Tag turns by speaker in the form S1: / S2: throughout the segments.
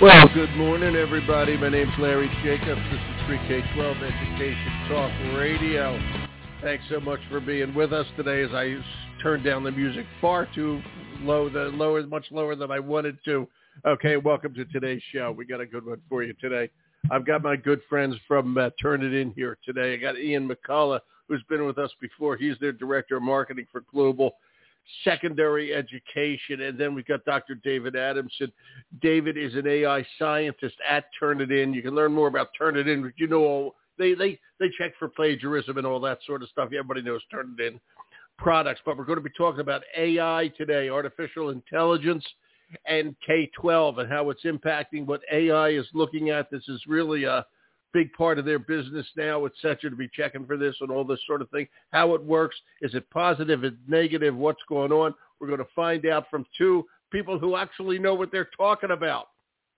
S1: Well, good morning, everybody. My name's Larry Jacobs. This is Free K-12 Education Talk Radio. Thanks so much for being with us today as I turned down the music far too low, the lower, much lower than I wanted to. Okay, welcome to today's show. We got a good one for you today. I've got my good friends from uh, Turnitin here today. I got Ian McCullough, who's been with us before. He's their director of marketing for Global secondary education. And then we've got Dr. David Adamson. David is an AI scientist at Turnitin. You can learn more about Turnitin. You know, they, they, they check for plagiarism and all that sort of stuff. Everybody knows Turnitin products, but we're going to be talking about AI today, artificial intelligence and K-12 and how it's impacting what AI is looking at. This is really a big part of their business now, et cetera, to be checking for this and all this sort of thing. How it works. Is it positive? Is it negative? What's going on? We're going to find out from two people who actually know what they're talking about.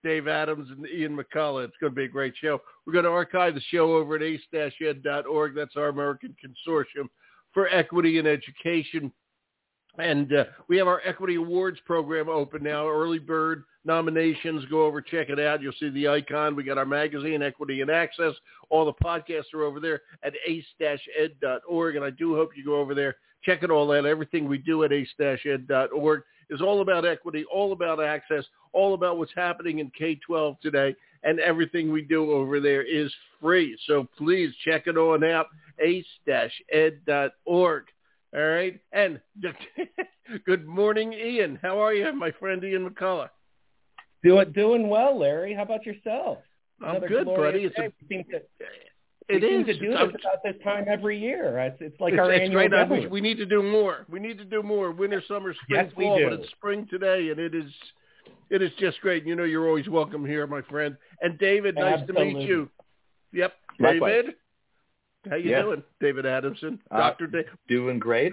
S1: Dave Adams and Ian McCullough. It's going to be a great show. We're going to archive the show over at ace-ed.org. That's our American Consortium for Equity in Education. And uh, we have our Equity Awards program open now. Early bird nominations. Go over, check it out. You'll see the icon. We got our magazine, Equity and Access. All the podcasts are over there at ace-ed.org. And I do hope you go over there, check it all out. Everything we do at ace-ed.org is all about equity, all about access, all about what's happening in K-12 today. And everything we do over there is free. So please check it on out, ace-ed.org. All right. And good morning, Ian. How are you, my friend Ian McCullough?
S2: Doing doing well, Larry. How about yourself?
S1: I'm good, buddy. It's a,
S2: we to, it
S1: is.
S2: to do this about this time every year. It's, it's like
S1: it's,
S2: our
S1: it's
S2: annual
S1: great. We, we need to do more. We need to do more. Winter, summer, spring,
S2: yes,
S1: fall.
S2: We do.
S1: But it's spring today, and it is it is just great. You know, you're always welcome here, my friend. And David, nice
S2: Absolutely.
S1: to meet you. Yep,
S3: Likewise.
S1: David. How you
S3: Yes.
S1: doing, David Adamson,
S3: Uh,
S1: Doctor Dave?
S3: Doing great.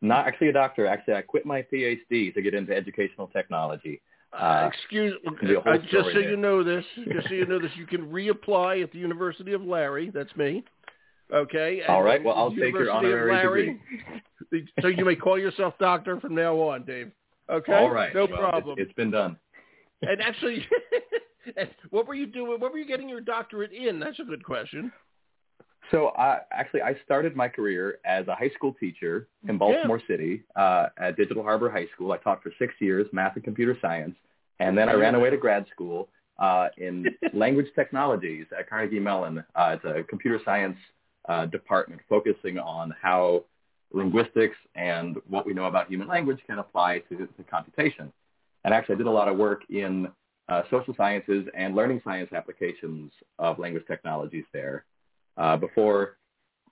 S3: Not actually a doctor. Actually, I quit my PhD to get into educational technology.
S1: Uh,
S3: Uh,
S1: excuse
S3: be a whole
S1: uh, just so
S3: there.
S1: you know this, just so you know this, you can reapply at the University of Larry. That's me. Okay.
S3: All right. Well, I'll
S1: the
S3: take your
S1: University
S3: honorary
S1: Larry, so you may call yourself doctor from now on, Dave. Okay.
S3: All right.
S1: No
S3: well,
S1: problem.
S3: It's, it's been done.
S1: and actually, what were you doing? What were you getting your doctorate in? That's a good question.
S3: So uh, actually, I started my career as a high school teacher in Baltimore City uh, at Digital Harbor High School. I taught for six years math and computer science, and then I ran away to grad school uh, in language technologies at Carnegie Mellon. Uh, it's a computer science uh, department focusing on how linguistics and what we know about human language can apply to, to computation. And actually, I did a lot of work in uh, social sciences and learning science applications of language technologies there uh, before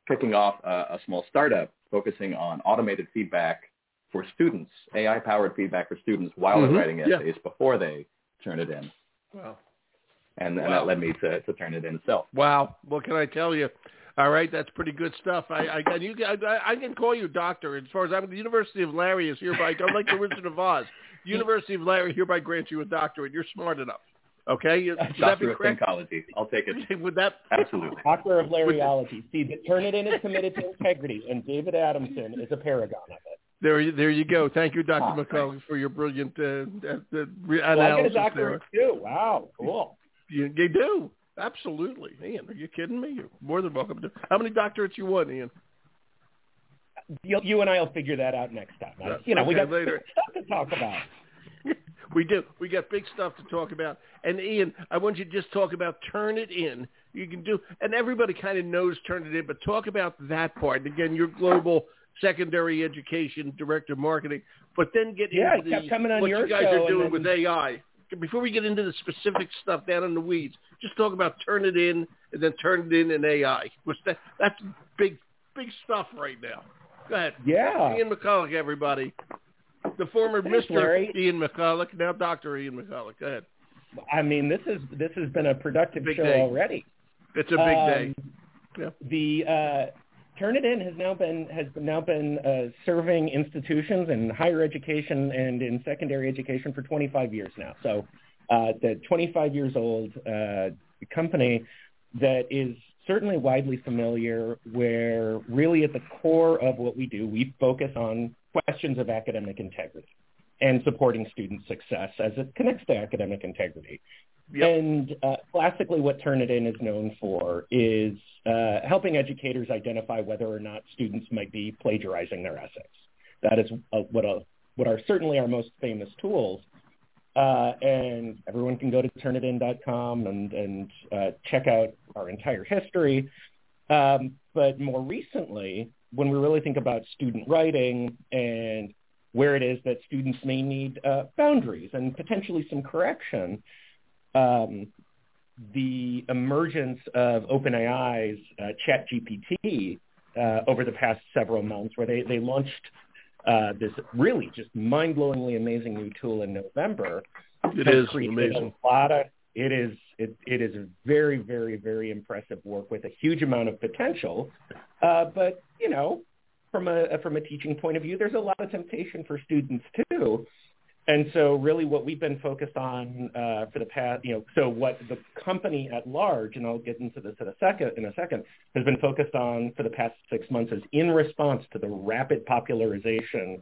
S3: kicking off a, a small startup focusing on automated feedback for students, AI-powered feedback for students while
S1: Mhm.
S3: they're writing
S1: Yeah.
S3: essays before they turn it in.
S1: Wow.
S3: And, and
S1: Wow.
S3: that led me to, to Turnitin itself.
S1: Wow. What can I tell you? All right, that's pretty good stuff. I, I, you, I, I can call you doctor. As far as I'm, the University of Larry is hereby, unlike the Wizard of Oz, University of Larry hereby grants you a doctorate. You're smart enough. Okay, You- would that be
S3: Doctor of
S1: correct?
S3: Syncology. I'll take it.
S1: Would that
S3: Absolutely.
S2: Doctor of Larryology. See, the Turnitin is committed to integrity, and David Adamson is a paragon of it.
S1: There, you- there you go. Thank you, Dr.
S3: Oh,
S1: McCullough, for your brilliant uh, uh, uh, re-
S2: Well, I get a
S1: analysis there.
S2: doctorate too. Wow, cool.
S1: You, you do. Absolutely. Ian, are you kidding me? You're more than welcome to. How many doctorates you want, Ian?
S2: You, you and I will figure that out next time. I- you know, we got
S1: later.
S2: stuff to talk about.
S1: we do. We got big stuff to talk about. And Ian, I want you to just talk about Turnitin. You can do, and everybody kind of knows Turnitin, but talk about that part. And again, you're global secondary education director of marketing, but then get
S2: Yeah,
S1: into the,
S2: coming on
S1: what
S2: your
S1: you guys are doing
S2: then-
S1: with AI. Before we get into the specific stuff down in the weeds, just talk about Turnitin and then Turnitin in AI. Which that, that's big, big stuff right now. Go ahead.
S2: Yeah.
S1: Ian McCullough, everybody. The former
S2: Thanks,
S1: Mr.
S2: Larry.
S1: Ian McCullough, now Dr. Ian McCullough. Go ahead.
S2: I mean, this is this has been a productive
S1: Big
S2: show
S1: day.
S2: already.
S1: It's a big day.
S2: Um,
S1: Yeah.
S2: The uh, Turnitin has now been has now been uh, serving institutions in higher education and in secondary education for 25 years now. So uh, the 25 years old uh, company that is certainly widely familiar where really at the core of what we do, we focus on questions of academic integrity and supporting student success as it connects to academic integrity. Yep. And uh, classically, what Turnitin is known for is uh, helping educators identify whether or not students might be plagiarizing their essays. That is uh, what, a, what are certainly our most famous tools. Uh, and everyone can go to turnitin.com and, and uh, check out our entire history. Um, but more recently, when we really think about student writing and where it is that students may need uh, boundaries and potentially some correction, um, the emergence of OpenAI's uh, ChatGPT uh, over the past several months, where they, they launched uh, this really just mind-blowingly amazing new tool in November.
S1: It is amazing.
S2: A lot of, it is it, it is very very very impressive work with a huge amount of potential, uh, but you know from a from a teaching point of view, there's a lot of temptation for students too. And so really what we've been focused on uh, for the past, you know, so what the company at large, and I'll get into this in a second, in a second, has been focused on for the past six months is in response to the rapid popularization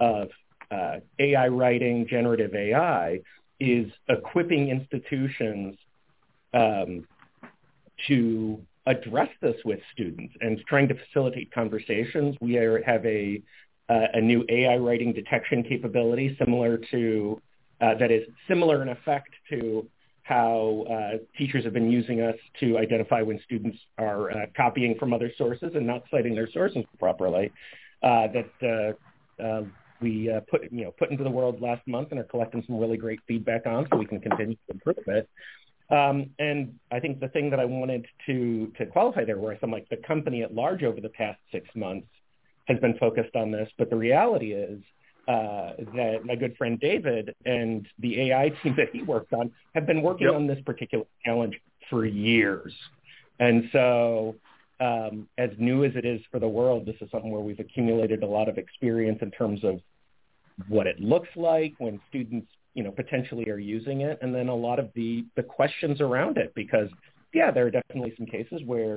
S2: of uh, AI writing, generative AI, is equipping institutions um, to address this with students and trying to facilitate conversations. We are, have a uh, a new AI writing detection capability similar to uh, that is similar in effect to how uh, teachers have been using us to identify when students are uh, copying from other sources and not citing their sources properly. Uh, that uh, we put you know put into the world last month and are collecting some really great feedback on, so we can continue to improve it. Um, and I think the thing that I wanted to to qualify there was I'm like the company at large over the past six months has been focused on this, but the reality is uh, that my good friend David and the AI team that he worked on have been working yep. on this particular challenge for years. And so um, as new as it is for the world, this is something where we've accumulated a lot of experience in terms of what it looks like when students, you know, potentially are using it, and then a lot of the the questions around it. Because yeah, there are definitely some cases where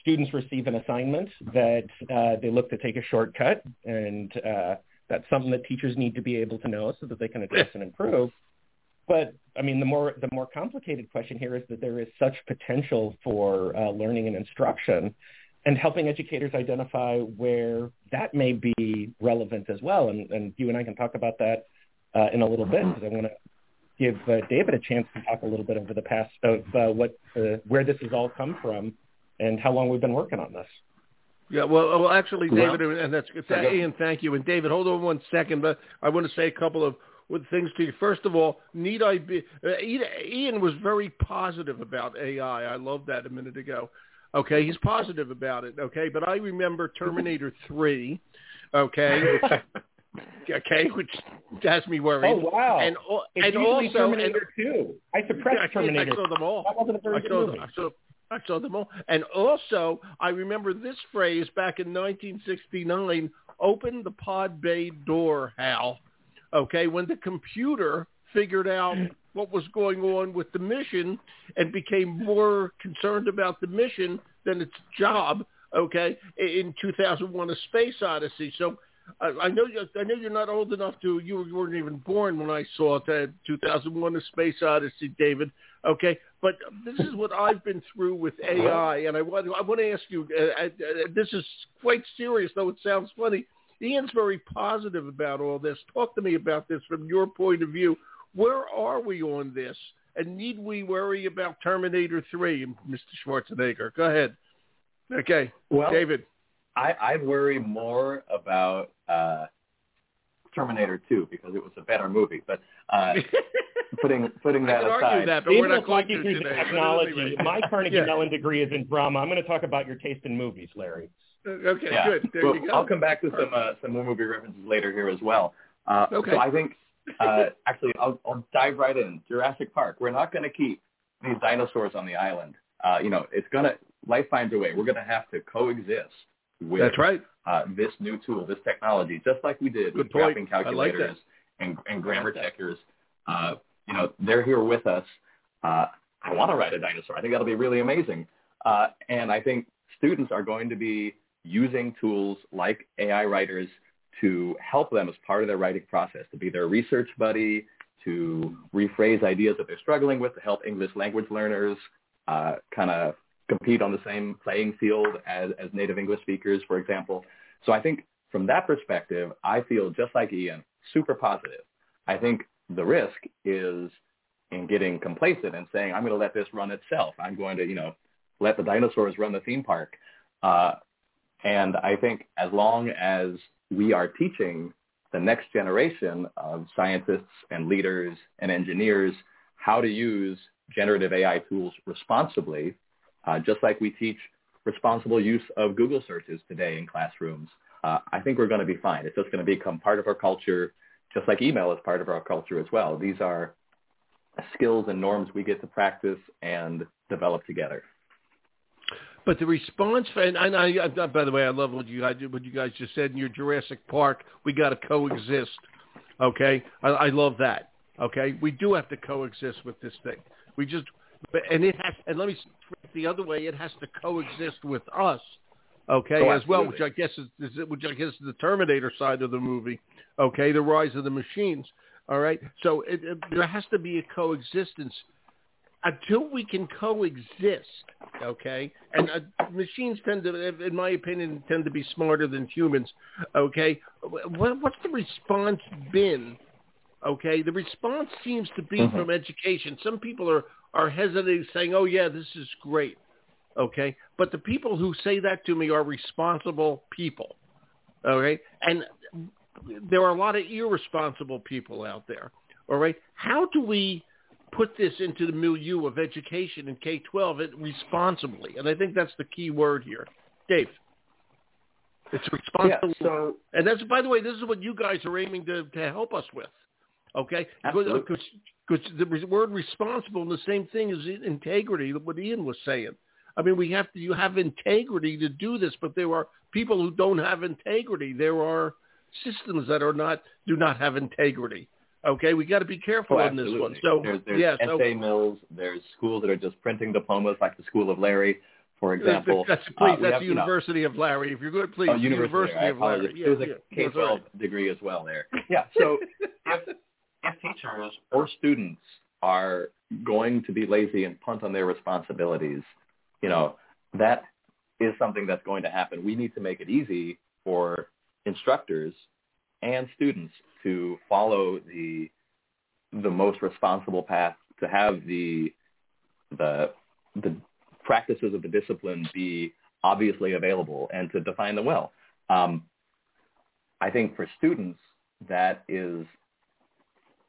S2: students receive an assignment that uh, they look to take a shortcut, and uh, that's something that teachers need to be able to know so that they can address and improve. But I mean, the more the more complicated question here is that there is such potential for uh, learning and instruction, and helping educators identify where that may be relevant as well. And, and you and I can talk about that uh, in a little bit because I want to give uh, David a chance to talk a little bit over the past of uh, what uh, where this has all come from and how long we've been working on this.
S1: Yeah, well, well actually, David, well, and that's good Ian. Thank you, and David, hold on one second, but I want to say a couple of things to you. First of all, need I be? Uh, Ian was very positive about AI. I loved that a minute ago. Okay, he's positive about it. Okay, but I remember Terminator Three. Okay. okay, which has me worried.
S2: Oh wow!
S1: And,
S2: it's
S1: and also
S2: Terminator Two. I suppressed Terminator.
S1: I saw them all.
S2: That wasn't a very
S1: I
S2: good
S1: saw
S2: movie.
S1: Them, I saw, I saw them all. And also, I remember this phrase back in 1969, open the pod bay door, Hal. Okay, when the computer figured out what was going on with the mission and became more concerned about the mission than its job, okay, in 2001 A Space Odyssey. So I, know you, I know you're not old enough to you weren't even born when I saw that 2001: A Space Odyssey, David. Okay, but this is what I've been through with AI, and I want I want to ask you. Uh, uh, this is quite serious, though it sounds funny. Ian's very positive about all this. Talk to me about this from your point of view. Where are we on this? And need we worry about Terminator 3, Mr. Schwarzenegger? Go ahead. Okay,
S3: well,
S1: David.
S3: I, I'd worry more about uh, Terminator 2 because it was a better movie. But uh, putting putting that
S1: I
S3: aside,
S1: that, but we're not going to
S2: through
S1: today.
S2: technology. My Carnegie
S1: yeah.
S2: Mellon degree is in drama. I'm going to talk about your taste in movies, Larry.
S1: Okay,
S3: yeah.
S1: good. There
S3: well,
S1: you go.
S3: I'll come back to some uh, some more movie references later here as well. Uh,
S1: okay.
S3: So I think uh, actually I'll, I'll dive right in. Jurassic Park. We're not going to keep these dinosaurs on the island. Uh, you know, it's gonna life finds a way. We're going to have to coexist with
S1: That's right.
S3: uh, this new tool, this technology, just like we did
S1: Good
S3: with
S1: point.
S3: graphing
S1: I like
S3: calculators and, and grammar checkers. Uh, you know, they're here with us. Uh, I want to ride a dinosaur. I think that'll be really amazing. Uh, and I think students are going to be using tools like AI writers to help them as part of their writing process, to be their research buddy, to rephrase ideas that they're struggling with to help English language learners uh, kind of compete on the same playing field as, as native English speakers, for example. So I think from that perspective, I feel just like Ian, super positive. I think the risk is in getting complacent and saying, I'm going to let this run itself. I'm going to, you know, let the dinosaurs run the theme park. Uh, and I think as long as we are teaching the next generation of scientists and leaders and engineers how to use generative AI tools responsibly, uh, just like we teach responsible use of Google searches today in classrooms, uh, I think we're going to be fine. It's just going to become part of our culture, just like email is part of our culture as well. These are skills and norms we get to practice and develop together.
S1: But the response, and, and I, I, by the way, I love what you guys what you guys just said in your Jurassic Park. We got to coexist. Okay, I, I love that. Okay, we do have to coexist with this thing. We just, and it has, and let me the other way. It has to coexist with us. Okay,
S3: oh,
S1: as well, which I guess is, is which I guess is the Terminator side of the movie. Okay, the rise of the machines. All right, so it, it, there has to be a coexistence until we can coexist, okay? And uh, machines tend to, in my opinion, tend to be smarter than humans, okay? What, what's the response been? Okay, the response seems to be mm-hmm. from education. Some people are are hesitating, saying, "Oh yeah, this is great," okay. But the people who say that to me are responsible people, all right. And there are a lot of irresponsible people out there. All right, how do we put this into the milieu of education in K-12 responsibly. And I think that's the key word here. Dave. It's responsible.
S3: Yeah, so,
S1: and that's, by the way, this is what you guys are aiming to, to help us with. Okay? Because the word responsible and the same thing as integrity, what Ian was saying. I mean, we have to, you have integrity to do this, but there are people who don't have integrity. There are systems that are not, do not have integrity. Okay, we got to be careful
S3: oh,
S1: on this one. So
S3: there's, there's
S1: yeah,
S3: so, mills. There's schools that are just printing diplomas, like the School of Larry, for example.
S1: That's, please,
S3: uh,
S1: that's
S3: have,
S1: the University
S3: you
S1: know, of Larry. If you're good, please.
S3: Oh, University,
S1: University of Larry.
S3: Yeah, There's a yeah, K-12 right. degree as well there. Yeah. So if, if teachers or students are going to be lazy and punt on their responsibilities, you know, that is something that's going to happen. We need to make it easy for instructors and students to follow the the most responsible path to have the the the practices of the discipline be obviously available and to define them well. Um, I think for students that is,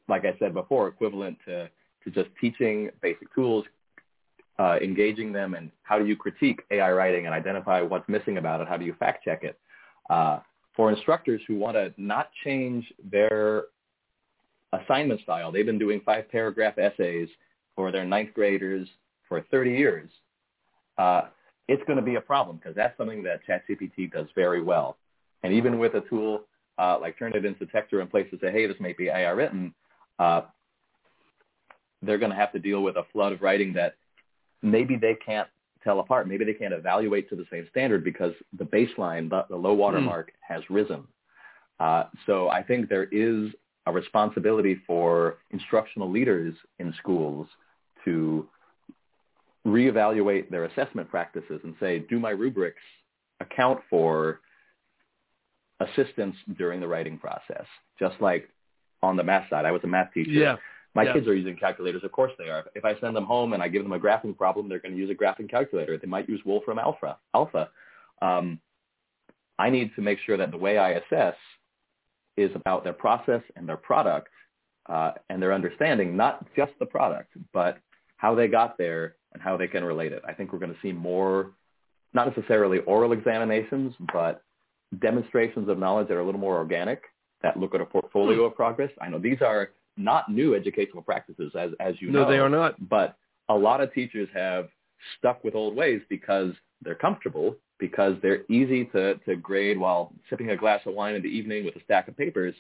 S3: like I said before, equivalent to to just teaching basic tools, uh, engaging them, and how do you critique AI writing and identify what's missing about it? How do you fact check it? Uh, for instructors who want to not change their assignment style. They've been doing five paragraph essays for their ninth graders for 30 years. Uh, it's going to be a problem because that's something that ChatGPT does very well. And even with a tool uh, like Turnitin Detector in place to say, hey, this may be AI written, uh, they're going to have to deal with a flood of writing that maybe they can't tell apart. Maybe they can't evaluate to the same standard because the baseline, the, the low water mm. mark, has risen. Uh, so I think there is a responsibility for instructional leaders in schools to reevaluate their assessment practices and say, do my rubrics account for assistance during the writing process? Just like on the math side, I was a math teacher.
S1: Yeah.
S3: My
S1: yeah.
S3: kids are using calculators. Of course they are. If I send them home and I give them a graphing problem, they're going to use a graphing calculator. They might use Wolfram Alpha. Alpha. Um, I need to make sure that the way I assess is about their process and their product uh, and their understanding, not just the product, but how they got there and how they can relate it. I think we're going to see more, not necessarily oral examinations, but demonstrations of knowledge that are a little more organic, that look at a portfolio of progress. I know these are not new educational practices, as, as you
S1: no,
S3: know.
S1: they are not.
S3: But a lot of teachers have stuck with old ways because they're comfortable because they're easy to, to grade while sipping a glass of wine in the evening with a stack of papers.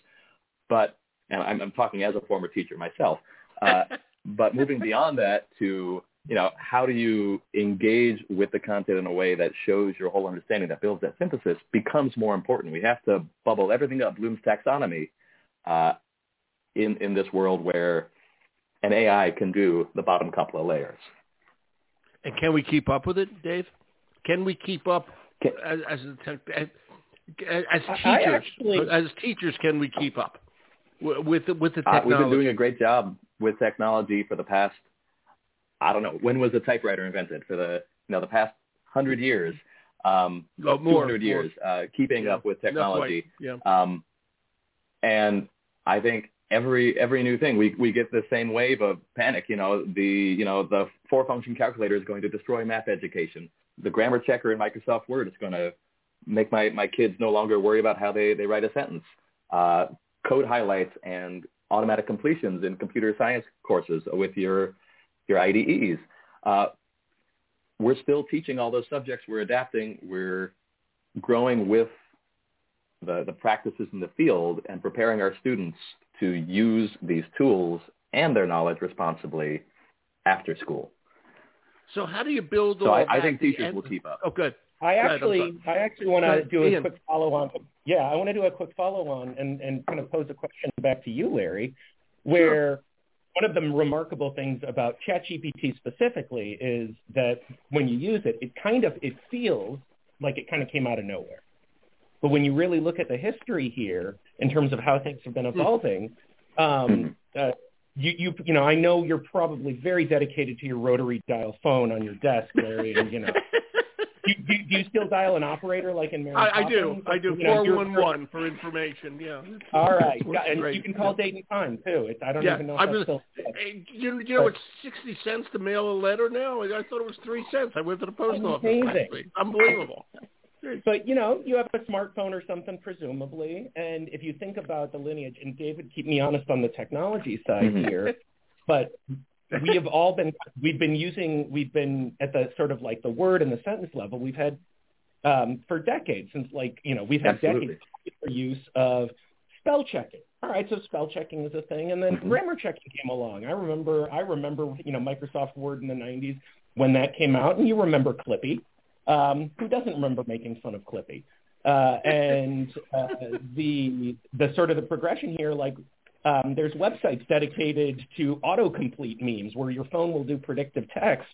S3: But, and I'm, I'm talking as a former teacher myself, uh, but moving beyond that to, you know, how do you engage with the content in a way that shows your whole understanding, that builds that synthesis, becomes more important. We have to bubble everything up, Bloom's taxonomy, uh, in, in this world where an AI can do the bottom couple of layers.
S1: And can we keep up with it, Dave? Can we keep up can, as, as, as, as teachers? Actually, as teachers, can we keep up with with the technology? Uh,
S3: we've been doing a great job with technology for the past. I don't know when was the typewriter invented for the you know the past hundred years, um,
S1: oh, more,
S3: 200 years, uh, keeping
S1: yeah.
S3: up with technology.
S1: Yeah.
S3: Um, and I think every every new thing. We we get the same wave of panic you know the you know the four function calculator is going to destroy math education. The grammar checker in microsoft word is going to make my my kids no longer worry about how they they write a sentence. Uh, code highlights and automatic completions in computer science courses with your your IDEs uh, we're still teaching all those subjects. We're adapting. We're growing with the, the practices in the field and preparing our students to use these tools and their knowledge responsibly after school.
S1: So how do you build
S3: so
S1: all
S3: I,
S1: that?
S3: I think teachers
S1: end?
S3: will keep up.
S1: Oh, good.
S2: I actually, I actually want to do
S1: Ian.
S2: a quick follow on. Yeah, I want to do a quick follow on and, and kind of pose a question back to you, Larry, where
S1: Sure.
S2: one of the remarkable things about ChatGPT specifically is that when you use it, it kind of it feels like it kind of came out of nowhere. But when you really look at the history here in terms of how things have been evolving, um, uh, you, you, you know, I know you're probably very dedicated to your rotary dial phone on your desk, Larry, and you know, do, do, do you still dial an operator like in Mary
S1: I, I do. I do.
S2: You know,
S1: Four
S2: you're-
S1: one one for information. Yeah.
S2: All right, yeah, and
S1: great.
S2: you can call date and time too. It's, I don't
S1: Yeah,
S2: even know if
S1: I
S2: that's
S1: was-
S2: still.
S1: Hey, you, you know it's sixty cents to mail a letter now. I thought it was three cents. I went to the post office
S2: Amazing.
S1: last week. Unbelievable.
S2: But you know, you have a smartphone or something, presumably, and if you think about the lineage, and David, keep me honest on the technology side
S3: Mhm.
S2: here, but we have all been we've been using we've been at the sort of like the word and the sentence level we've had um, for decades since like you know we've had
S3: Absolutely.
S2: decades for use of spell checking. All right, so spell checking is a thing, and then
S3: Mhm.
S2: grammar checking came along. I remember I remember you know Microsoft Word in the '90s when that came out, and you remember Clippy. Um, who doesn't remember making fun of Clippy? Uh, and uh, the the sort of the progression here, like um, there's websites dedicated to autocomplete memes where your phone will do predictive text.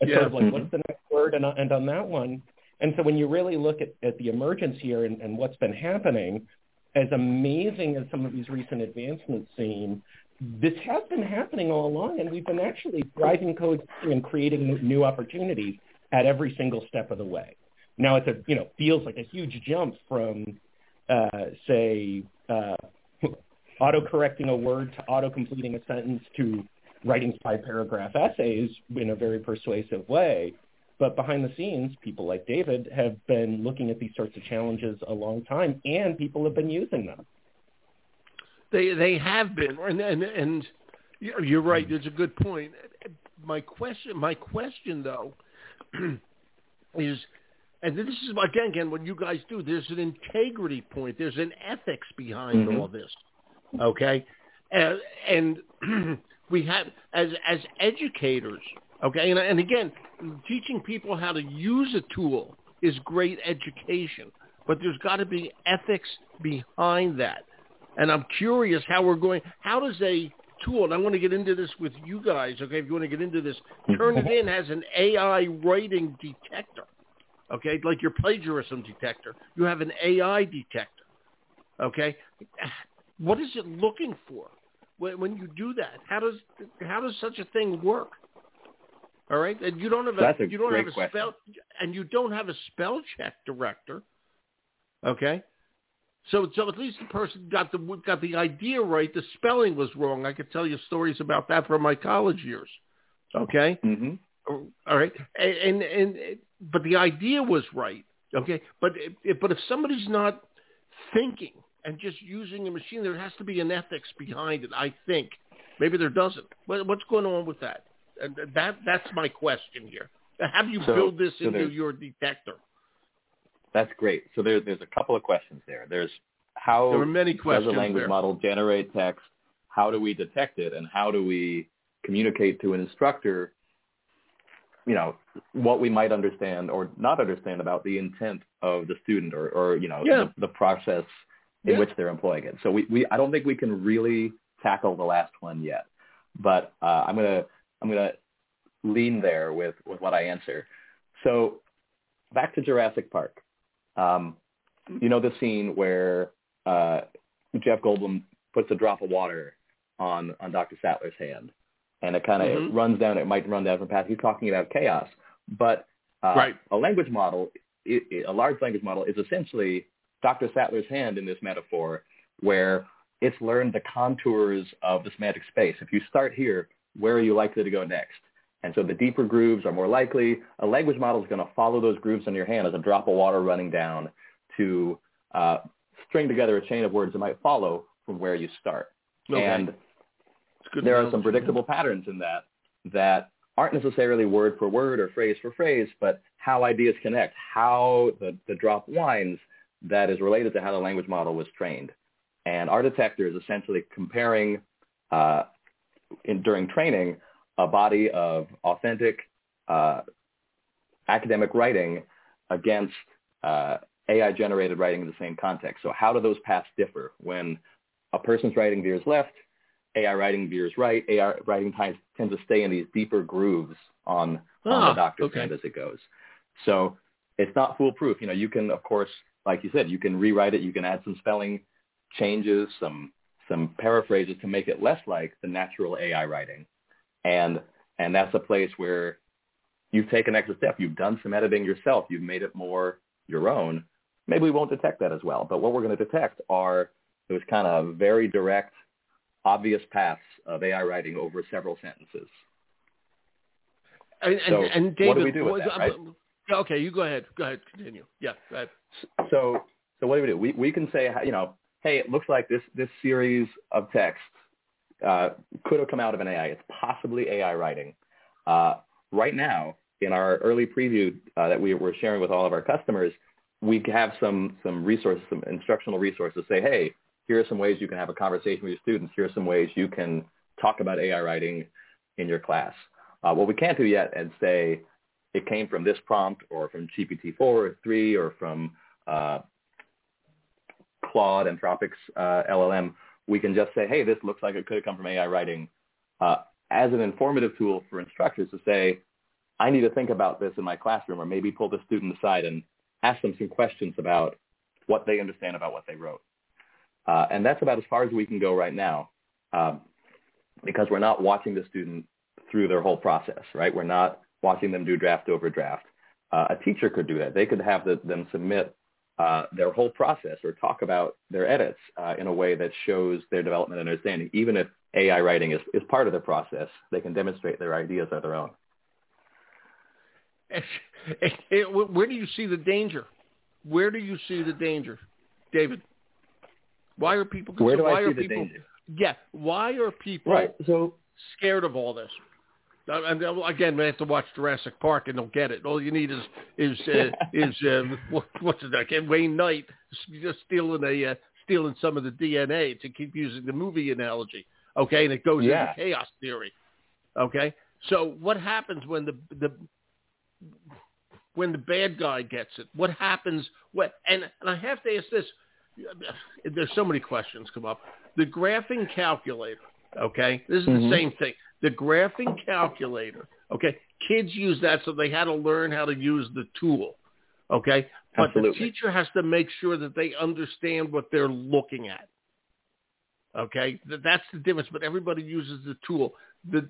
S2: It's sort of like
S3: Mhm.
S2: what's the next word, and, and on that one. And so when you really look at, at the emergence here and, and what's been happening, as amazing as some of these recent advancements seem, this has been happening all along, and we've been actually driving code and creating new opportunities at every single step of the way. Now it's a you know feels like a huge jump from uh, say uh, auto correcting a word to auto completing a sentence to writing five paragraph essays in a very persuasive way. But behind the scenes, people like David have been looking at these sorts of challenges a long time, and people have been using them.
S1: They they have been, and and and you're right. There's a good point. My question, my question though, is, and this is again again what you guys do. There's an integrity point. There's an ethics behind
S3: Mhm.
S1: all this. Okay, uh, and we have as as educators. Okay, and and again, teaching people how to use a tool is great education, but there's got to be ethics behind that. And I'm curious how we're going. How does a tool? And I want to get into this with you guys. Okay, if you want to get into this, mm-hmm. Turnitin has an AI writing detector. Okay, like your plagiarism detector. You have an AI detector. Okay, what is it looking for when, when you do that? How does how does such a thing work? All right, and you don't have a,
S3: That's a
S1: you don't have a
S3: question.
S1: spell and you don't have a spell check director. Okay, so so at least the person got the got the idea right. The spelling was wrong. I could tell you stories about that from my college years. Okay,
S3: hmm
S1: all right, and and, and but the idea was right. Okay, but if, but if somebody's not thinking and just using a machine, there has to be an ethics behind it. I think maybe there doesn't. What, what's going on with that? And that that's my question here. How do you
S3: So-
S1: build this
S3: so
S1: into your detector?
S3: That's great. So there, there's a couple of questions there. There's how
S1: There are many
S3: does a language
S1: there.
S3: model generate text? How do we detect it? And how do we communicate to an instructor, you know, what we might understand or not understand about the intent of the student or, or you know,
S1: Yeah.
S3: the, the process in
S1: Yeah.
S3: which they're employing it. So we, we, I don't think we can really tackle the last one yet, but uh, I'm gonna I'm gonna lean there with with what I answer. So back to Jurassic Park. Um, you know the scene where uh, Jeff Goldblum puts a drop of water on on Dr. Sattler's hand, and it kind of mm-hmm. runs down. It might run down from path. He's talking about chaos, but uh,
S1: right.
S3: a language model, it, it, a large language model, is essentially Dr. Sattler's hand in this metaphor, where it's learned the contours of the semantic space. If you start here, where are you likely to go next? And so the deeper grooves are more likely. A language model is going to follow those grooves on your hand as a drop of water running down to uh, string together a chain of words that might follow from where you start.
S1: Okay.
S3: And there are some predictable patterns in that that aren't necessarily word for word or phrase for phrase, but how ideas connect, how the, the drop winds that is related to how the language model was trained. And our detector is essentially comparing uh, in, during training a body of authentic uh, academic writing against uh, AI-generated writing in the same context. So how do those paths differ? When a person's writing veers left, AI writing veers right. AI writing tends, tends to stay in these deeper grooves on, on the ah, doctor's okay. hand as it goes. So it's not foolproof. You know, you can, of course, like you said, you can rewrite it. You can add some spelling changes, some some paraphrases to make it less like the natural AI writing. And and that's a place where you've taken extra step. You've done some editing yourself. You've made it more your own. Maybe we won't detect that as well. But what we're going to detect are those kind of very direct, obvious paths of AI writing over several sentences.
S1: And,
S3: so
S1: and, David,
S3: what do we do with that, uh, right?
S1: Okay, you go ahead. Go ahead. Continue. Yeah, go ahead.
S3: So, so what do we do? We we can say, you know, hey, it looks like this this series of text uh, could have come out of an AI. It's possibly AI writing. Uh, right now, in our early preview uh, that we were sharing with all of our customers, we have some some resources, some instructional resources. Say, hey, here are some ways you can have a conversation with your students. Here are some ways you can talk about AI writing in your class. Uh, what we can't do yet and say it came from this prompt or from GPT-4 or 3 or from uh, Claude, Anthropic's uh, LLM, we can just say, hey, this looks like it could have come from AI writing uh, as an informative tool for instructors to say, I need to think about this in my classroom or maybe pull the student aside and ask them some questions about what they understand about what they wrote. Uh, and that's about as far as we can go right now um, because we're not watching the student through their whole process, right? We're not watching them do draft over draft. Uh, a teacher could do that. They could have the, them submit uh, their whole process or talk about their edits uh, in a way that shows their development and understanding. Even if AI writing is, is part of the process, they can demonstrate their ideas are their own.
S1: Where do you see the danger? Where do you see the danger, David? Why are people?
S3: Where do
S1: why
S3: I see
S1: the
S3: people, danger?
S1: Yeah, why are people
S3: right. so,
S1: scared of all this? And again, we have to watch Jurassic Park and they'll get it. All you need is is uh, is uh, what, what's it like? Wayne Knight just stealing a uh, stealing some of the DNA to keep using the movie analogy. Okay, and it goes
S3: yeah.
S1: into chaos theory. Okay, so what happens when the the when the bad guy gets it? What happens? What and and I have to ask this. There's so many questions come up. The graphing calculator. Okay, this is
S3: mm-hmm.
S1: the same thing the graphing calculator. Okay, kids use that, so they had to learn how to use the tool. Okay, but
S3: Absolutely.
S1: the teacher has to make sure that they understand what they're looking at. Okay, that's the difference. But everybody uses the tool. The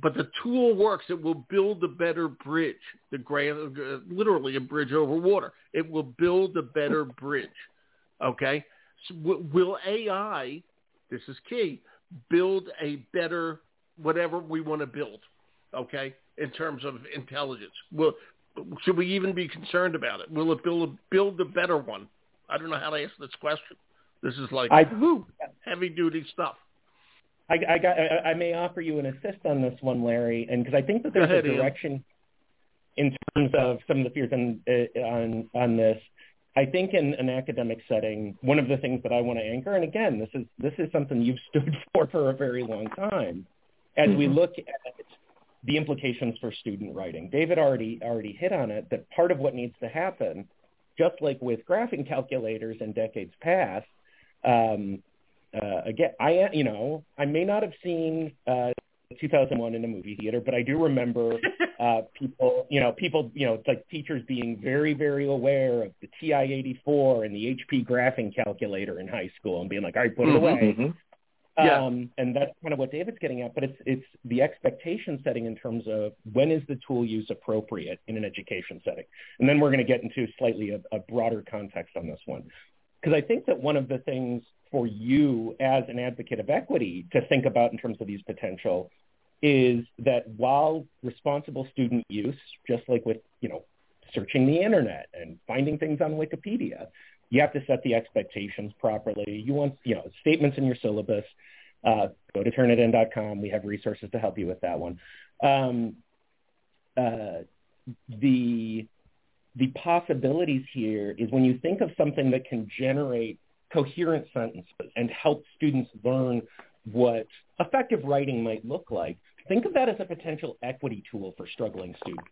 S1: but the tool works. It will build a better bridge. The gra- literally a bridge over water. It will build a better bridge. Okay, so will AI? This is key. Build a better whatever we want to build, okay, in terms of intelligence. Will, should we even be concerned about it? Will it build, a, build a better one? I don't know how to answer this question. This is like
S2: I,
S1: heavy duty stuff.
S2: I, I, got, I, I may offer you an assist on this one, Larry, and because I think that there's
S1: ahead,
S2: a direction
S1: Ian.
S2: in terms of some of the fears on uh, on on this. I think in an academic setting, one of the things that I want to anchor, and again, this is this is something you've stood for for a very long time, as mm-hmm. we look at the implications for student writing. David already already hit on it that part of what needs to happen, just like with graphing calculators in decades past, um, uh, again, I you know I may not have seen uh, 2001 in a movie theater, but I do remember uh, people, you know, people, you know, like teachers being very, very aware of the TI-84 and the HP graphing calculator in high school and being like, all right, put it
S1: Mhm,
S2: away.
S3: Mhm.
S1: Yeah.
S2: Um, and that's kind of what David's getting at, but it's it's the expectation setting in terms of when is the tool use appropriate in an education setting, and then we're going to get into slightly a, a broader context on this one, because I think that one of the things for you as an advocate of equity to think about in terms of these potential is that while responsible student use, just like with you know searching the internet and finding things on Wikipedia, you have to set the expectations properly. You want, you know, statements in your syllabus. Uh, go to turnitin.com. We have resources to help you with that one. Um, uh, the the possibilities here is when you think of something that can generate coherent sentences and help students learn what effective writing might look like, think of that as a potential equity tool for struggling students.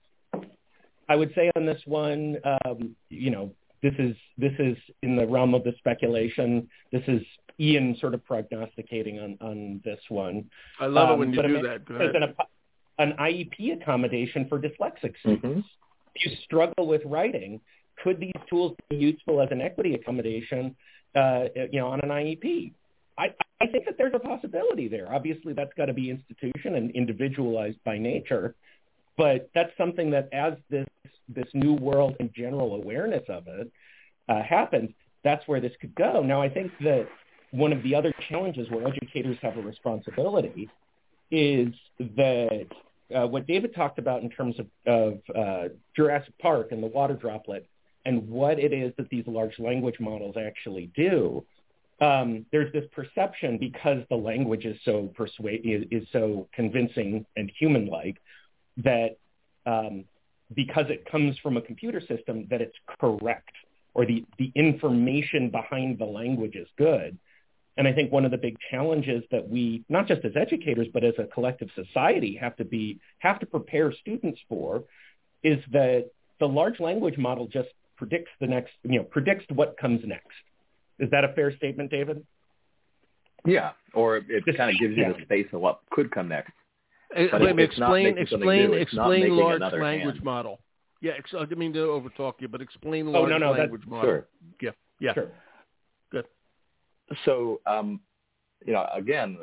S2: I would say on this one, um, you know, this is this is in the realm of the speculation. This is Ian sort of prognosticating on on this one.
S1: I love
S2: Um,
S1: it when you
S2: but
S1: do that. Go ahead.
S2: an, an IEP accommodation for dyslexic students.
S3: Mhm.
S2: If you struggle with writing, could these tools be useful as an equity accommodation, uh, you know, on an IEP? I, I think that there's a possibility there. Obviously, that's got to be institution and individualized by nature, but that's something that as this this new world and general awareness of it uh, happens, that's where this could go. Now, I think that one of the other challenges where educators have a responsibility is that uh, what David talked about in terms of, of uh, Jurassic Park and the water droplet and what it is that these large language models actually do. Um, there's this perception because the language is so persuade is, is so convincing and human-like that um, because it comes from a computer system that it's correct or the, the information behind the language is good. And I think one of the big challenges that we, not just as educators, but as a collective society, have to be have to prepare students for, is that the large language model just predicts the next, you know, predicts what comes next. Is that a fair statement, David?
S3: Yeah, or it
S2: Just-
S3: kind of gives you
S2: yeah.
S3: the space of what could come next.
S1: Uh,
S3: But
S1: wait a
S3: it's-
S1: minute,
S3: not
S1: explain
S3: making
S1: explain.
S3: It's not
S1: explain large language
S3: hand.
S1: model. Yeah, ex- I didn't mean to overtalk you, but explain
S2: Oh,
S1: large
S2: no, no, that's-
S1: language model.
S3: Sure.
S1: Yeah, yeah.
S2: Sure.
S1: Good.
S3: So, um, you know, again,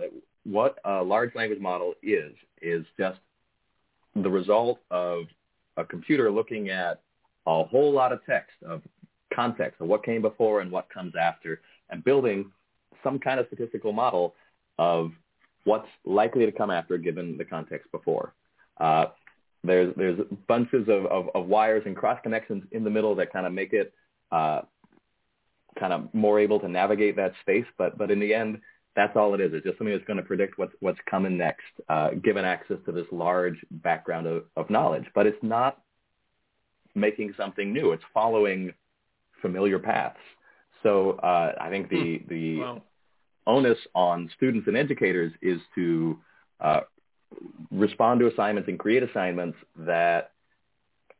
S3: what a large language model is is just the result of a computer looking at a whole lot of text of context of what came before and what comes after, and building some kind of statistical model of what's likely to come after given the context before. Uh, there's there's bunches of, of, of wires and cross connections in the middle that kind of make it uh, kind of more able to navigate that space. But but in the end, that's all it is. It's just something that's going to predict what's what's coming next, uh, given access to this large background of, of knowledge. But it's not making something new. It's following familiar paths. So uh, I think the the
S1: Wow.
S3: onus on students and educators is to uh, respond to assignments and create assignments that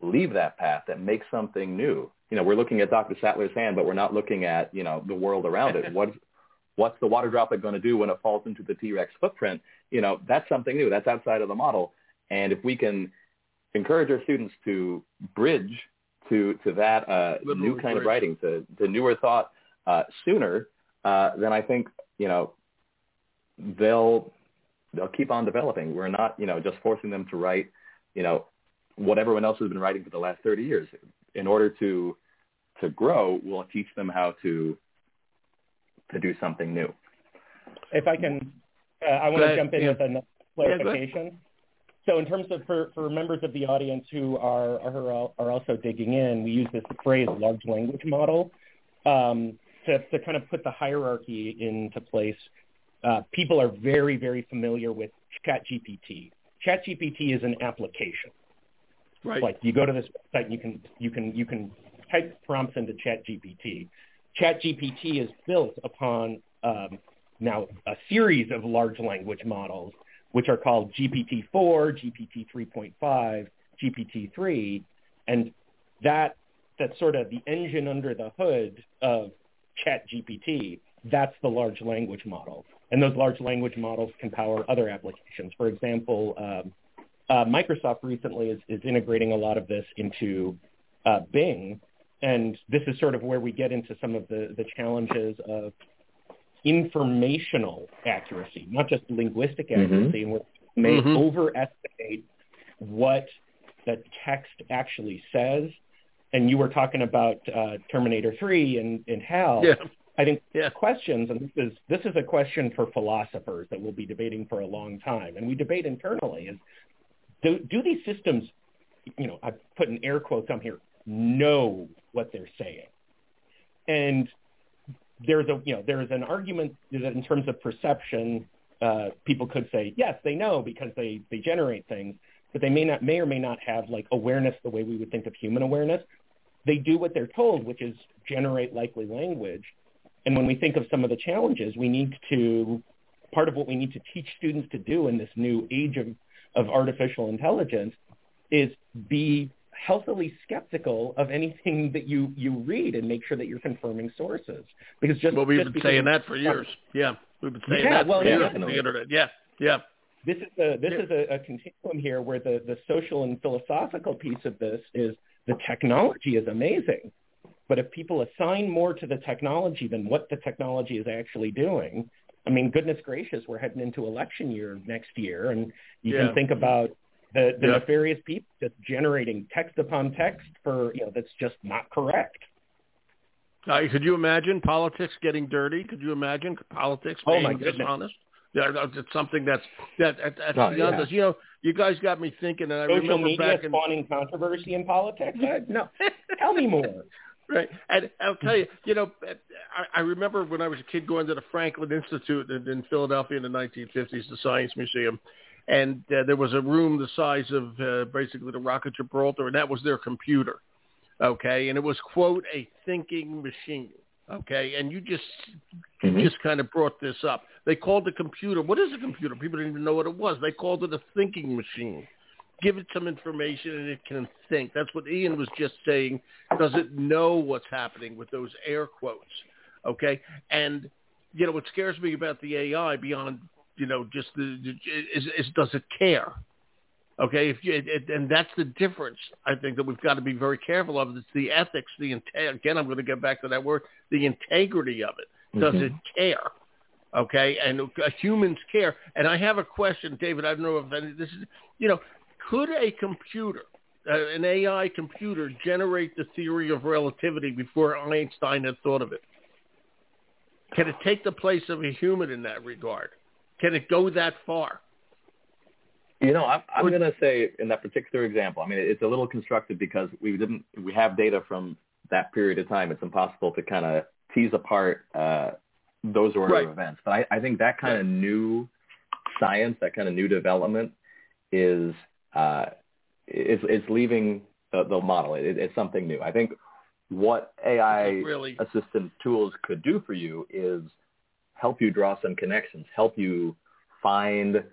S3: leave that path, that make something new. You know, we're looking at Dr. Sattler's hand, but we're not looking at, you know, the world around it. What's, what's the water droplet going to do when it falls into the T-Rex footprint? You know, that's something new. That's outside of the model. And if we can encourage our students to bridge to, to that uh, new kind of writing, to, to newer thought uh, sooner, uh, then I think, you know, they'll they'll keep on developing. We're not, you know, just forcing them to write, you know, what everyone else has been writing for the last 30 years. In order to to grow, we'll teach them how to to do something new.
S2: If I can, uh, I want to jump in
S1: yeah.
S2: with a
S1: Yeah,
S2: clarification. So in terms of for, for members of the audience who are, are are also digging in, we use this phrase large language model um, to, to kind of put the hierarchy into place. Uh, people are very, very familiar with ChatGPT. ChatGPT is an application.
S1: Right.
S2: Like you go to this website and you can you can you can type prompts into ChatGPT. ChatGPT is built upon um, now a series of large language models, which are called GPT-4, GPT 3.5, GPT-3, and that that's sort of the engine under the hood of ChatGPT that's the large language model. And those large language models can power other applications. For example, um, uh, Microsoft recently is, is, integrating a lot of this into uh, Bing. And this is sort of where we get into some of the, the challenges of informational accuracy, not just linguistic mm-hmm. accuracy, mm-hmm. and we may mm-hmm. overestimate what the text actually says. And you were talking about uh, Terminator 3 and, and HAL.
S1: Yeah.
S2: I think yeah. questions, and this is this is a question for philosophers that we'll be debating for a long time, and we debate internally: is do, do these systems, you know, I put in air quotes on here, know what they're saying? And there's a you know there is an argument that in terms of perception, uh, people could say yes, they know because they they generate things, but they may not may or may not have like awareness the way we would think of human awareness. They do what they're told, which is generate likely language. And when we think of some of the challenges, we need to part of what we need to teach students to do in this new age of, of artificial intelligence is be healthily skeptical of anything that you, you read and make sure that you're confirming sources. Because just
S1: well, we've
S2: just
S1: been saying that for years. Yeah, we've been saying yeah, that
S2: well,
S1: for years on the internet. Yeah, yeah.
S2: This is a this yeah. is a, a continuum here where the the social and philosophical piece of this is the technology is amazing, but if people assign more to the technology than what the technology is actually doing, I mean, goodness gracious, we're heading into election year next year, and you yeah. can think about the, the yeah. nefarious people just generating text upon text for you know that's just not correct.
S1: Uh, could you imagine politics getting dirty? Could you imagine politics being
S2: oh
S1: dishonest? Yeah, it's something that's that, that that's oh, beyond yeah. us. You know, you guys got me thinking, and I
S2: Social
S1: remember
S2: media
S1: back
S2: in spawning controversy in politics. I, no, tell me more.
S1: Right, and I'll tell you, you know, I, I remember when I was a kid going to the Franklin Institute in, in Philadelphia in the 1950s, the Science Museum, and uh, there was a room the size of uh, basically the Rock of Gibraltar, and that was their computer. Okay, and it was quote a thinking machine. Okay, and you just mm-hmm. you just kind of brought this up. They called the computer. What is a computer? People didn't even know what it was. They called it a thinking machine. Give it some information and it can think. That's what Ian was just saying. Does it know what's happening with those air quotes? Okay, and you know what scares me about the AI beyond you know, just the, is, is does it care? Okay, if you, it, and that's the difference. I think that we've got to be very careful of. It's the ethics, the again. I'm going to get back to that word, the integrity of it. Does mm-hmm. it care? Okay, and uh, humans care. And I have a question, David. I don't know if any, this is, you know, could a computer, uh, an AI computer, generate the theory of relativity before Einstein had thought of it? Can it take the place of a human in that regard? Can it go that far?
S3: You know, I'm, I'm going to say in that particular example, I mean, it's a little constructed because we didn't, we have data from that period of time. It's impossible to kind of tease apart uh, those order
S1: right.
S3: of events. But I, I think that kind of new science, that kind of new development, is uh, is, is leaving the, the model. It, it's something new. I think what AI
S1: really...
S3: assistant tools could do for you is help you draw some connections, help you find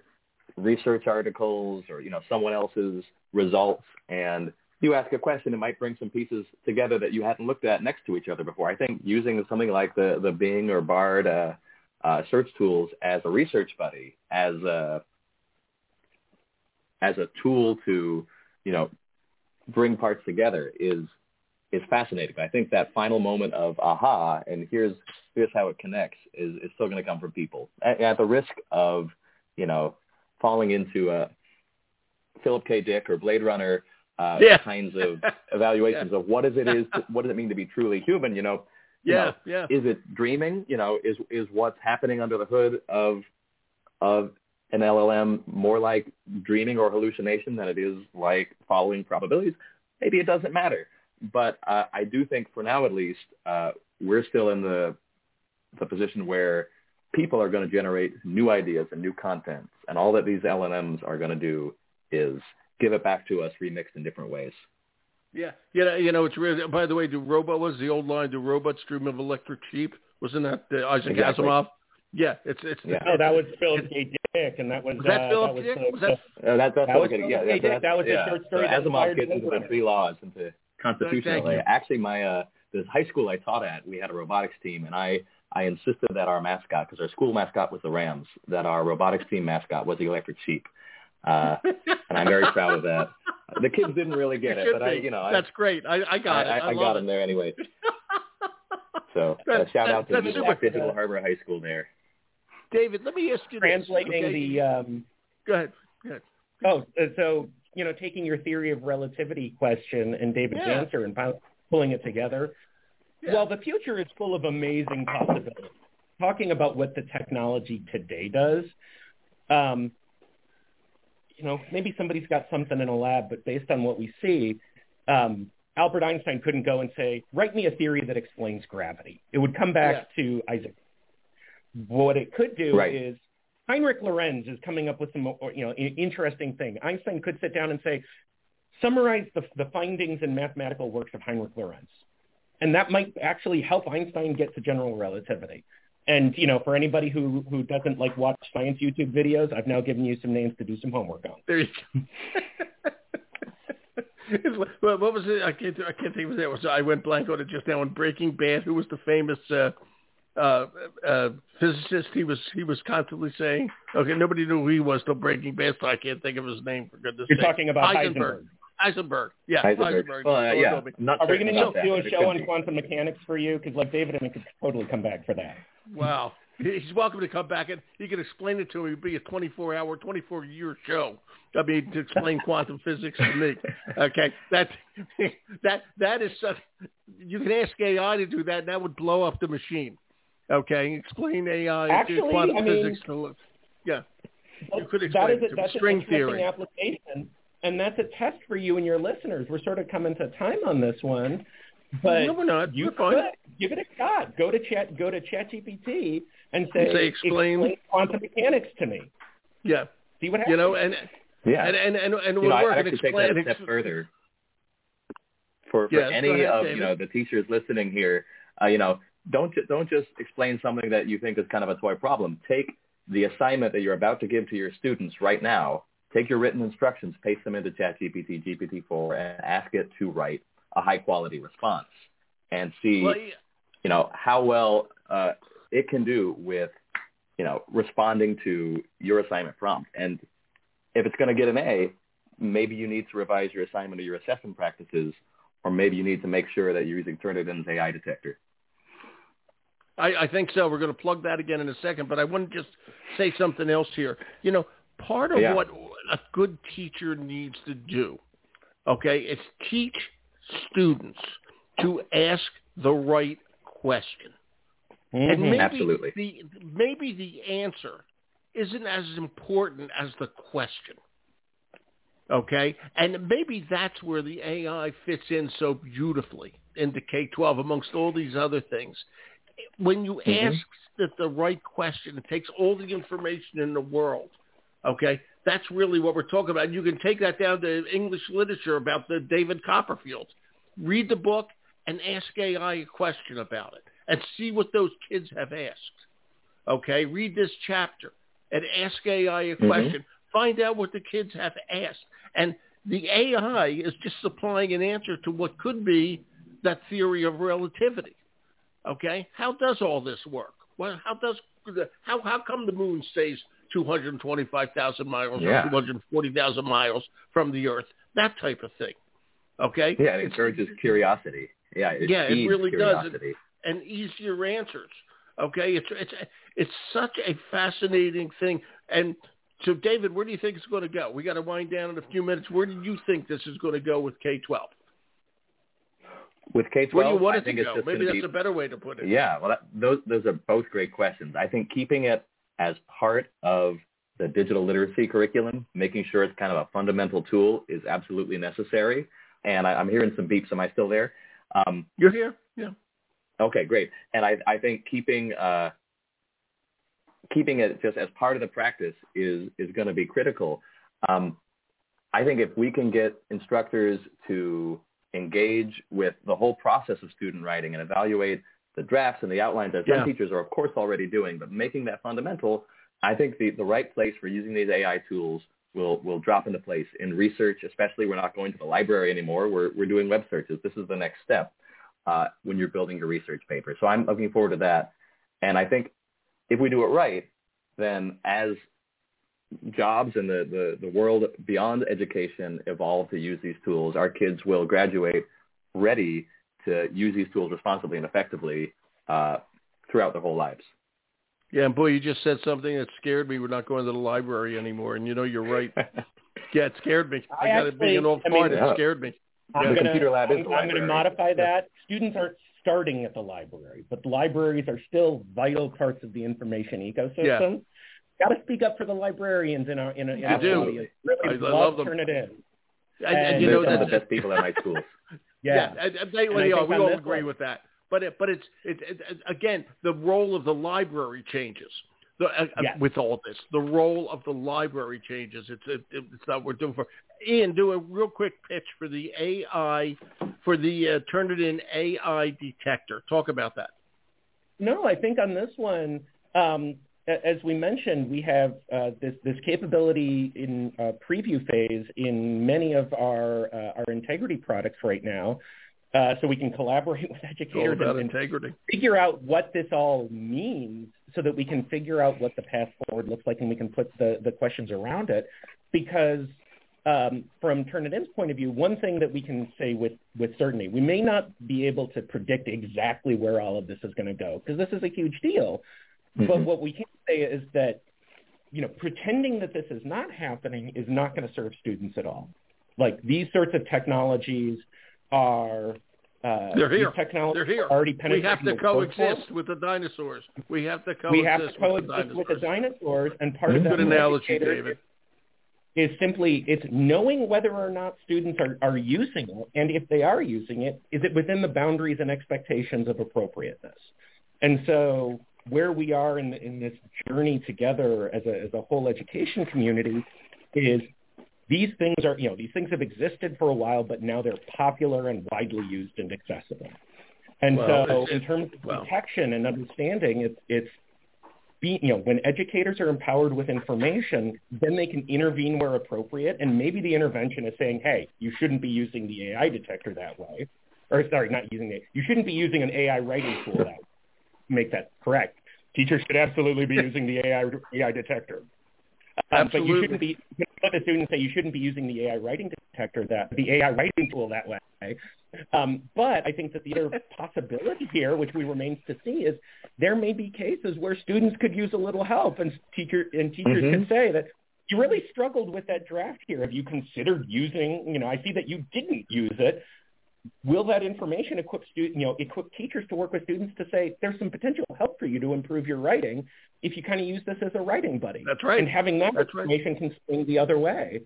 S3: research articles or, you know, someone else's results and you ask a question, it might bring some pieces together that you hadn't looked at next to each other before. I think using something like the, the Bing or Bard uh, uh, search tools as a research buddy, as a, as a tool to, you know, bring parts together is is fascinating. I think that final moment of aha, and here's here's how it connects is, is still going to come from people at, at, the risk of you know falling into a Philip K. Dick or Blade Runner uh,
S1: yeah.
S3: kinds of evaluations yeah. of what is it is to, what does it mean to be truly human? You know,
S1: you
S3: yeah,
S1: know,
S3: yeah. Is it dreaming? You know, is is what's happening under the hood of of an LLM more like dreaming or hallucination than it is like following probabilities? Maybe it doesn't matter but uh, I do think for now at least, uh, we're still in the, the position where people are going to generate new ideas and new contents, And all that these LLMs are going to do is give it back to us remixed in different ways.
S1: Yeah, you know, you know, it's really. By the way, do robot was the old line? Do robots dream of electric sheep? Wasn't that uh, Isaac
S3: exactly.
S1: Asimov? Yeah, it's it's.
S2: Yeah. No, that was Philip K. Dick, and that was.
S1: Was that
S2: uh,
S1: Philip
S2: that
S1: Dick?
S2: Was,
S1: was that?
S3: Uh, that, that's
S2: that was
S3: Philip
S2: K.
S3: Yeah,
S2: Dick. That was
S3: yeah.
S2: a short story.
S3: So Asimov gets into the three laws, into constitutionally.
S1: Thank.
S3: Actually, my uh, this high school I taught at, we had a robotics team, and I I insisted that our mascot, because our school mascot was the Rams, that our robotics team mascot was the electric sheep. Uh, and I'm very proud of that. The kids didn't really get it, but I, you know,
S1: that's
S3: I,
S1: great. I, I got
S3: I,
S1: it. I,
S3: I got
S1: it.
S3: them there anyway. So uh, shout out to the Digital Harbor High School there.
S1: David, let me ask you
S2: Translating
S1: this, okay?
S2: the. Um,
S1: Go ahead. Go ahead.
S2: Oh, so you know, taking your theory of relativity question and David's
S1: Yeah.
S2: answer and pulling it together.
S1: Yeah.
S2: Well, the future is full of amazing possibilities. Talking about what the technology today does, um, you know, maybe somebody's got something in a lab, but based on what we see, um, Albert Einstein couldn't go and say, "Write me a theory that explains gravity." It would come back to Isaac. What it could do
S3: Right.
S2: is Heinrich Lorentz is coming up with some, you know, interesting thing. Einstein could sit down and say, summarize the, the findings and mathematical works of Heinrich Lorentz. And that might actually help Einstein get to general relativity. And, you know, for anybody who, who doesn't like watch science YouTube videos, I've now given you some names to do some homework on.
S1: There you go. Well, what was it? I can't. I can't think of it. I went blank on it just now. In Breaking Bad, who was the famous uh, uh, uh, physicist? He was. He was constantly saying, "Okay, nobody knew who he was till Breaking Bad, so I can't think of his name for goodness'
S2: You're
S1: sake."
S2: talking about
S1: Heisenberg.
S2: Heisenberg.
S1: Heisenberg. Yeah,
S3: Heisenberg.
S1: Heisenberg.
S3: Well, uh, yeah, not
S2: Are we going to
S3: about that,
S2: do a show on quantum mechanics for you? Because, like, David and I could totally come back for that.
S1: Wow. He's welcome to come back and he can explain it to me. It'd be a 24 hour, 24 year show. I mean, to explain quantum physics to me. Okay. That, that, that is such, you can ask AI to do that and that would blow up the machine. Okay. Explain AI
S2: Actually,
S1: quantum
S2: I mean-
S1: physics to, yeah. You could explain
S2: is
S1: it
S2: a,
S1: to
S2: that's
S1: string
S2: an interesting
S1: theory.
S2: application, and that's a test for you and your listeners. We're sort of coming to time on this one, but
S1: no, we're not.
S2: you
S1: We're fine.
S2: could give it a shot. Go to chat, go to ChatGPT, and say,
S1: say, explain-
S2: quantum mechanics to me.
S1: Yeah.
S2: See what happens.
S1: You know, and,
S3: Yeah.
S1: and, and, and, and we'll
S3: know, I-
S1: work
S3: I'd
S1: and
S3: actually take that a step further. For, for
S1: Yes,
S3: any
S1: ahead,
S3: of
S1: David.
S3: you know the teachers listening here, uh, you know, don't don't just explain something that you think is kind of a toy problem. Take the assignment that you're about to give to your students right now. Take your written instructions, paste them into ChatGPT, GPT-4, and ask it to write a high quality response, and see
S1: Well,
S3: you know how well uh, it can do with you know responding to your assignment prompt. And if it's going to get an A, maybe you need to revise your assignment or your assessment practices, or maybe you need to make sure that you're using Turnitin's AI detector.
S1: I, I think so. We're going to plug that again in a second, but I want to just say something else here. You know, part of
S3: Yeah.
S1: what a good teacher needs to do, okay, is teach students to ask the right question. And
S2: Mhm.
S1: maybe
S3: Absolutely.
S1: the maybe the answer isn't as important as the question. Okay? And maybe that's where the AI fits in so beautifully into K-12 amongst all these other things. When you
S3: Mhm.
S1: ask the, the right question, it takes all the information in the world. Okay? That's really what we're talking about. You can take that down to English literature about the David Copperfield. Read the book and ask AI a question about it and see what those kids have asked. Okay? Read this chapter and ask AI a
S3: Mhm.
S1: question. Find out what the kids have asked. And the AI is just supplying an answer to what could be that theory of relativity. Okay? How does all this work? Well, how does the, how how come the moon stays 225,000 miles
S3: Yeah.
S1: or 240,000 miles from the Earth? That type of thing. Okay?
S3: Yeah, it encourages curiosity. Yeah, it
S1: Yeah, it really does.
S3: curiosity.
S1: and easier answers. Okay, it's it's it's such a fascinating thing. And so, David, where do you think it's going to go? We got to wind down in a few minutes. Where do you think this is going to go with K twelve?
S3: With K-12,
S1: Where do you want
S3: I
S1: it to
S3: think it's
S1: go? Maybe that's
S3: to
S1: a better way to put it.
S3: yeah, well, that, those, those are both great questions. I think keeping it as part of the digital literacy curriculum, making sure it's kind of a fundamental tool is absolutely necessary. And I, I'm hearing some beeps. Am I still there? Um,
S1: You're here. Yeah.
S3: Okay, great. And I, I think keeping uh, keeping it just as part of the practice is is going to be critical. Um, I think if we can get instructors to engage with the whole process of student writing and evaluate the drafts and the outlines that some teachers are of course already doing, but making that fundamental, I think the, the right place for using these AI tools will will drop into place in research. Especially, we're not going to the library anymore. We're we're doing web searches. This is the next step uh, when you're building your research paper. So I'm looking forward to that. And I think if we do it right, then as jobs and the, the, the world beyond education evolve to use these tools, our kids will graduate ready to use these tools responsibly and effectively uh, throughout their whole lives.
S1: Yeah, and boy, you just said something that scared me. We're not going to the library anymore, and you know you're right. yeah, it scared me. I, I got it being an old I mean, fart. It scared me.
S2: I'm yeah. gonna, computer lab I'm, I'm going to modify that. Students aren't starting at the library, but libraries are still vital parts of the information ecosystem. Yeah. Got to speak up for the librarians in our in, in our
S1: do.
S2: audience. Really
S1: I, I love them.
S2: Turn it in.
S3: And, and you know, that's the best people at my schools.
S2: yeah,
S1: yeah I, I, they, we all agree one, with that. But it, but it's it, it, again the role of the library changes. The, uh, uh, yes. with all this, the role of the library changes. It's it, it's not what we're doing for. Ian, do a real quick pitch for the AI, for the uh, Turnitin AI detector. Talk about that.
S2: No, I think on this one, um, as we mentioned, we have uh, this, this capability in uh, preview phase in many of our uh, our integrity products right now. Uh, so we can collaborate with educators
S1: and, integrity.
S2: figure out what this all means so that we can figure out what the path forward looks like and we can put the, the questions around it. Because um, from Turnitin's point of view, one thing that we can say with, with certainty, we may not be able to predict exactly where all of this is going to go because this is a huge deal. Mm-hmm. But what we can say is that, you know, pretending that this is not happening is not going to serve students at all. Like these sorts of technologies – are uh,
S1: they're here.
S2: Technologies
S1: They're here.
S2: already penetrating.
S1: We have to coexist with the dinosaurs. We have to coexist.
S2: We have to
S1: coexist
S2: with the dinosaurs, and part of that
S1: good analogy, David.
S2: Is simply it's knowing whether or not students are, are using it, and if they are using it, is it within the boundaries and expectations of appropriateness? And so where we are in, in this journey together as a, as a whole education community is these things are, you know, these things have existed for a while, but now they're popular and widely used and accessible. And well, so in terms of well. detection and understanding, it's, it's be, you know, when educators are empowered with information, then they can intervene where appropriate. And maybe the intervention is saying, hey, you shouldn't be using the AI detector that way. Or sorry, not using it. You shouldn't be using an AI writing tool that way. Make that correct. Teachers should absolutely be using the AI, AI detector. Um, but you shouldn't be let the students say you shouldn't be using the AI writing detector that the AI writing tool that way. Um, but I think that the other possibility here, which we remains to see, is there may be cases where students could use a little help, and teacher and teachers mm-hmm. could say that you really struggled with that draft here. Have you considered using? You know, I see that you didn't use it will that information equip student, you know, equip teachers to work with students to say there's some potential help for you to improve your writing if you kind of use this as a writing buddy.
S1: That's right.
S2: And having that
S1: That's
S2: information right. can swing the other way.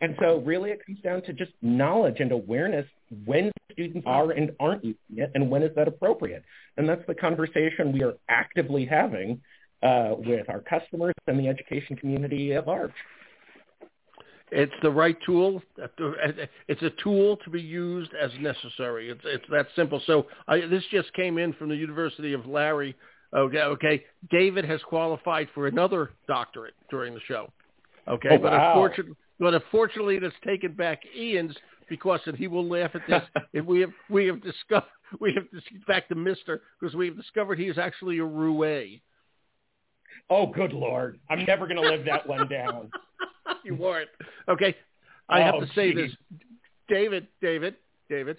S2: And so really it comes down to just knowledge and awareness when students are and aren't using it and when is that appropriate. And that's the conversation we are actively having uh, with our customers and the education community at large.
S1: It's the right tool. It's a tool to be used as necessary. It's it's that simple. So I, this just came in from the University of Larry. Okay, okay. David has qualified for another doctorate during the show. Okay,
S2: oh,
S1: but
S2: wow.
S1: unfortunately, but unfortunately, it's taken back Ian's because, and he will laugh at this. if we have we have discovered we have back to Mister because we have discovered he is actually a roue.
S2: Oh, good lord! I'm never going to live that one down.
S1: you weren't. Okay. I
S2: oh,
S1: have to say
S2: geez.
S1: this. David, David, David.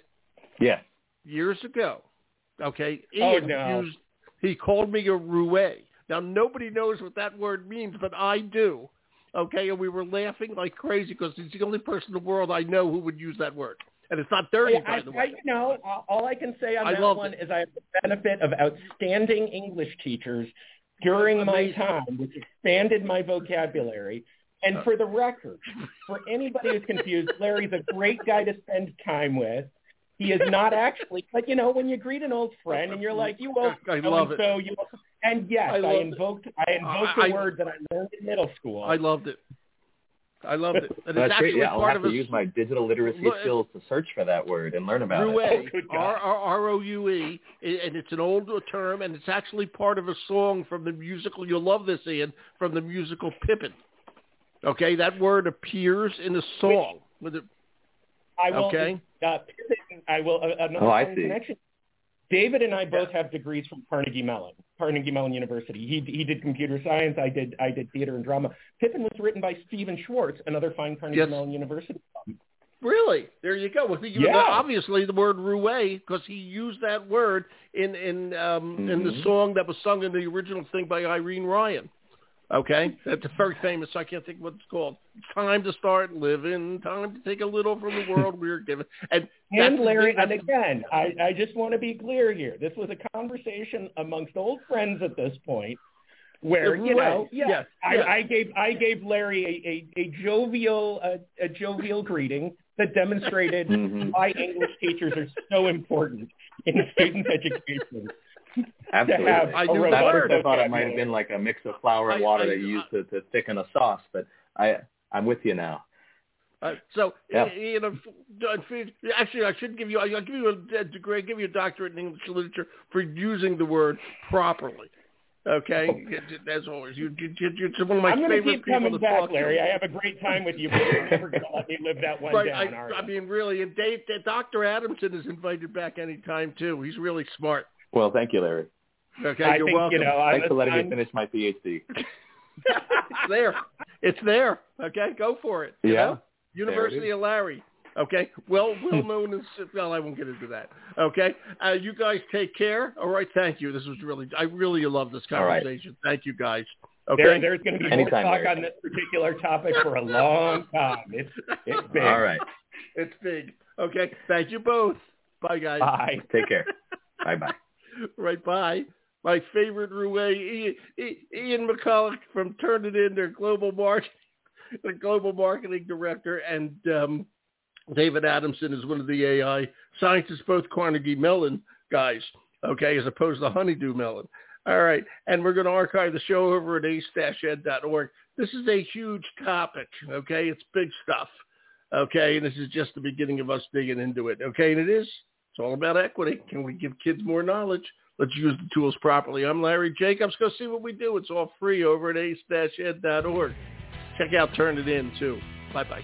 S3: Yeah.
S1: Years ago, okay,
S2: oh, no.
S1: used, he called me a roue. Now, nobody knows what that word means, but I do. Okay, and we were laughing like crazy because he's the only person in the world I know who would use that word. And it's not dirty,
S2: by
S1: I, the way.
S2: I, know, all I can say on
S1: I
S2: that one
S1: it.
S2: is I have the benefit of outstanding English teachers during my time, which expanded my vocabulary. And for the record, for anybody who's confused, Larry's a great guy to spend time with. He is not actually, but you know, when you greet an old friend and you're like, you will,
S1: I love it.
S2: So you, and yes, I,
S1: I
S2: invoked, I invoked
S1: I,
S2: the word that I learned in middle school.
S1: I loved it. I loved it. And
S3: That's
S1: it's actually
S3: great. Yeah, I'll have
S1: of
S3: to
S1: a,
S3: use my digital literacy
S1: Look,
S3: skills to search for that word and learn about
S1: Roue,
S3: it.
S2: Oh,
S1: R R O U E, and it's an old term, and it's actually part of a song from the musical. You'll love this, Ian, from the musical Pippin. Okay, that word appears in the song. With it,
S2: I will.
S1: okay.
S2: Uh, I will. Uh, another
S3: oh, I see.
S2: Connection. David and I both have degrees from Carnegie Mellon, Carnegie Mellon University. He he did computer science. I did I did theater and drama. Pippin was written by Stephen Schwartz, another fine Carnegie
S1: Yes.
S2: Mellon University.
S1: Really? There you go. Well, you
S2: Yeah.
S1: know, obviously the word roue because he used that word in in um, in the
S3: Mhm.
S1: song that was sung in the original thing by Irene Ryan. Okay, that's very famous. I can't think what it's called. Time to start living. Time to take a little from the world we're given. And
S2: And Larry, and again, I, I just want to be clear here. This was a conversation amongst old friends at this point, where you know,
S1: Right.
S2: yeah,
S1: Yes,
S2: I,
S1: yes.
S2: I gave I gave Larry a, a, a jovial a, a jovial greeting that demonstrated
S3: Mhm.
S2: why English teachers are so important in student education.
S3: Absolutely.
S2: have
S1: I
S2: a
S1: knew
S3: At
S1: the
S3: first, I thought it
S2: vocabulary.
S3: might have been like a mix of flour and
S1: I-
S3: water
S1: I-
S3: that you use to, to thicken a sauce, but I I'm with you now.
S1: Uh, so,
S3: Yeah.
S1: you know, f- actually, I should give you, I'll give you a degree, i give you a doctorate in English literature for using the word properly. Okay, as always, you, you, you, you're one of my
S2: I'm
S1: favorite
S2: keep
S1: people
S2: coming
S1: to
S2: back,
S1: talk
S2: Larry.
S1: to.
S2: I have a great time with you, but you're never going to let me live that one
S1: Right,
S2: down.
S1: I, I mean, really, and Dave, Dr. Adamson is invited back anytime too. He's really smart.
S3: Well, thank you, Larry.
S1: Okay,
S2: I
S1: you're
S2: think
S1: welcome.
S2: you know. I'm,
S3: Thanks for letting
S2: I'm,
S3: me finish my PhD.
S1: it's there. It's there. Okay, go for it. you
S3: Yeah.
S1: know? University of Larry. Okay, well, well known as well. I won't get into that. Okay, uh, you guys take care. All right, thank you. This was really, I really love this
S3: All right.
S1: conversation. Thank you, guys. Okay,
S2: there, there's going to be
S3: Anytime,
S2: more talk
S3: Larry.
S2: on this particular topic for a long time. It's it's big.
S3: All right.
S1: it's big. Okay, thank you both. Bye, guys.
S2: Bye.
S3: Take care. bye bye.
S1: right by. My favorite roue, Ian, McCullough from Turnitin, their global market, the global marketing director, and um, David Adamson is one of the AI scientists, both Carnegie Mellon guys, okay, as opposed to Honeydew Mellon. All right, and we're going to archive the show over at ace-ed.org. This is a huge topic, okay? It's big stuff, okay? And this is just the beginning of us digging into it, okay? And it is. It's all about equity. Can we give kids more knowledge? Let's use the tools properly. I'm Larry Jacobs. Go see what we do. It's all free over at ace-ed.org. Check out Turnitin, too. Bye-bye.